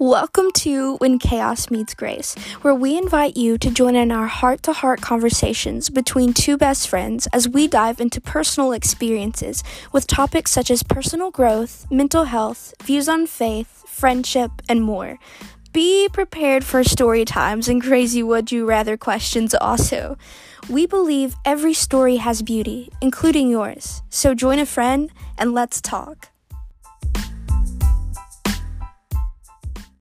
Welcome to When Chaos Meets Grace, where we invite you to join in our heart to heart conversations between two best friends as we dive into personal experiences with topics such as personal growth, mental health, views on faith, friendship, and more. Be prepared for story times and crazy would you rather questions also. We believe every story has beauty, including yours. So join a friend and let's talk.